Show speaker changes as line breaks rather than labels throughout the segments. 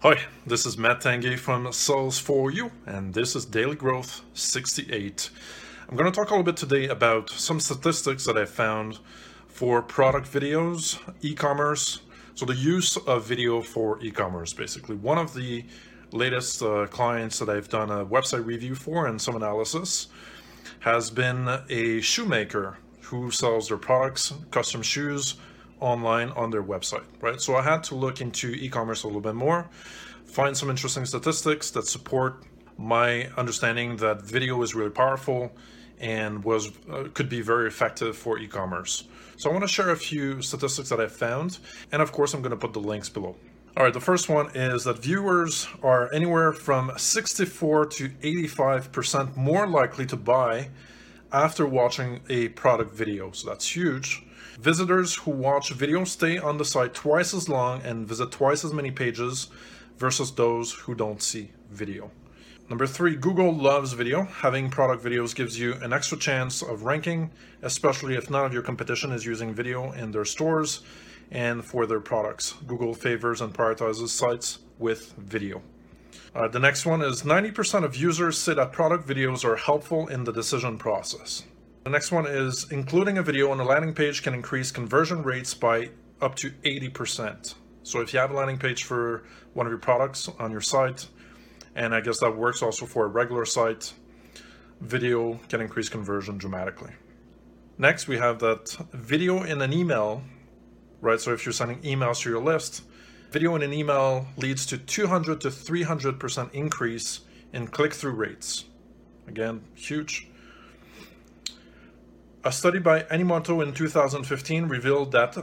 Hi, this is Matt Tanguay from Sales for You, and this is Daily Growth 68. I'm going to talk a little bit today about some statistics that I found for product videos, e commerce. So, the use of video for e commerce, basically. One of the latest uh, clients that I've done a website review for and some analysis has been a shoemaker who sells their products, custom shoes, online on their website, right? So I had to look into e-commerce a little bit more, find some interesting statistics that support my understanding that video is really powerful and was uh, could be very effective for e-commerce. So I want to share a few statistics that I found, and of course I'm going to put the links below. All right, the first one is that viewers are anywhere from 64 to 85% more likely to buy after watching a product video. So that's huge. Visitors who watch video stay on the site twice as long and visit twice as many pages versus those who don't see video. Number three, Google loves video. Having product videos gives you an extra chance of ranking, especially if none of your competition is using video in their stores and for their products. Google favors and prioritizes sites with video. Uh, the next one is 90% of users say that product videos are helpful in the decision process. The next one is including a video on a landing page can increase conversion rates by up to 80%. So if you have a landing page for one of your products on your site, and I guess that works also for a regular site, video can increase conversion dramatically. Next, we have that video in an email, right? So if you're sending emails to your list, video in an email leads to 200 to 300% increase in click-through rates. Again, huge. A study by Animoto in 2015 revealed that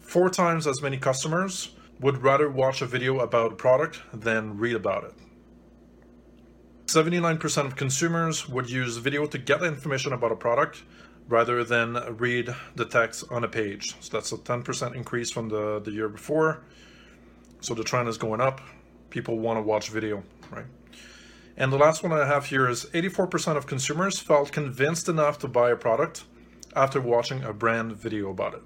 four times as many customers would rather watch a video about a product than read about it. 79% of consumers would use video to get information about a product rather than read the text on a page. So that's a 10% increase from the, the year before. So the trend is going up. People want to watch video, right? And the last one I have here is 84% of consumers felt convinced enough to buy a product after watching a brand video about it.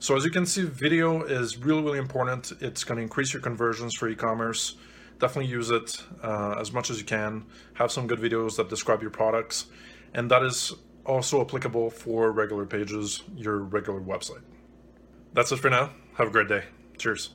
So as you can see, video is really, really important. It's going to increase your conversions for e-commerce. Definitely use it uh, as much as you can. Have some good videos that describe your products. And that is also applicable for regular pages, your regular website. That's it for now. Have a great day. Cheers.